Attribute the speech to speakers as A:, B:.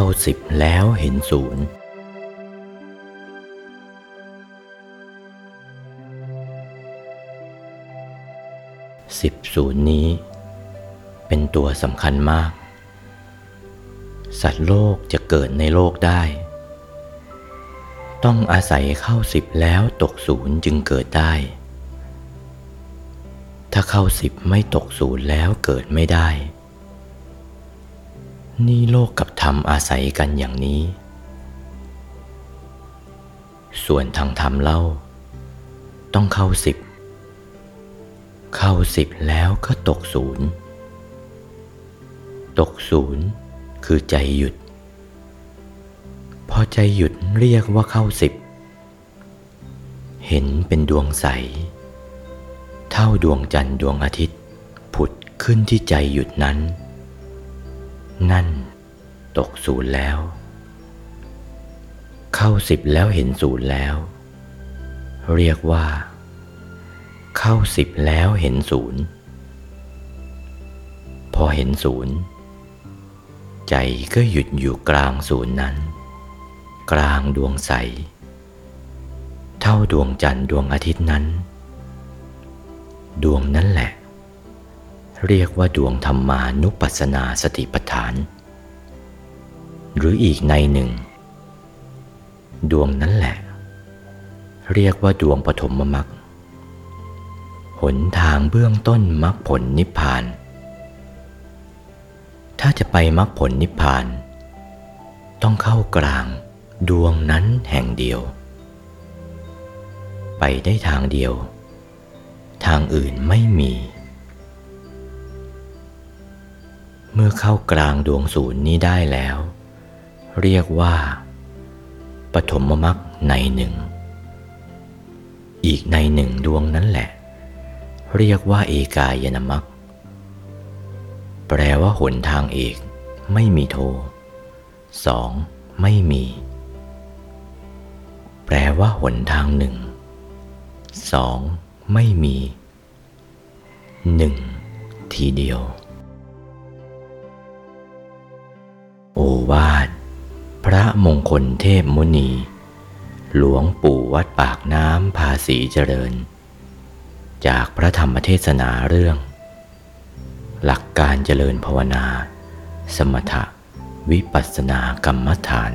A: าสิบแล้วเห็นศูนย์สิบศูนย์นี้ เป็นตัวสำคัญมาก สัตว์โลกจะเกิดในโลกได้ ต้องอาศัยเข้าสิบแล้วตกศูนย์จึงเกิดได้ ถ้าเข้าสิบไม่ตกศูนย์แล้วเกิดไม่ได้ นี่โลกกับธรรมอาศัยกันอย่างนี้ ส่วนทางธรรมเล่า ต้องเข้าสิบ เข้าสิบแล้วก็ตกศูนย์ ตกศูนย์คือใจหยุด พอใจหยุดเรียกว่าเข้าสิบ เห็นเป็นดวงใส เท่าดวงจันทร์ดวงอาทิตย์ ผุดขึ้นที่ใจหยุดนั้น นั่น ตกศูนย์แล้ว เข้าสิบแล้วเห็นศูนย์แล้ว เรียกว่า เข้าสิบแล้วเห็นศูนย์พอเห็นศูนย์ใจก็หยุดอยู่กลางศูนย์นั้น กลางดวงใส เท่าดวงจันทร์ดวงอาทิตย์นั้น ดวงนั้นแหละ เรียกว่าดวงธรรมานุปัสสนาสติปัฏฐาน หรืออีกในหนึ่ง ดวงนั้นแหละ เรียกว่าดวงปฐมมรรคหนทางเบื้องต้นมรรคผลนิพพาน ถ้าจะไปมรรคผลนิพพาน ต้องเข้ากลางดวงนั้นแห่งเดียว ไปได้ทางเดียว ทางอื่นไม่มี เมื่อเข้ากลางดวงศูนย์นี้ได้แล้ว เรียกว่า ปฐมมรรคในหนึ่ง อีกในหนึ่งดวงนั้นแหละ เรียกว่าเอกายนมรรคแปลว่าหนทางเอกไม่มีโทสองไม่มี แปลว่าหนทางหนึ่งสองไม่มีหนึ่งทีเดียว วาท พระมงคลเทพมุนี หลวงปู่วัดปากน้ำภาษีเจริญ จากพระธรรมเทศนาเรื่อง หลักการเจริญภาวนา สมถะวิปัสสนากรรมฐาน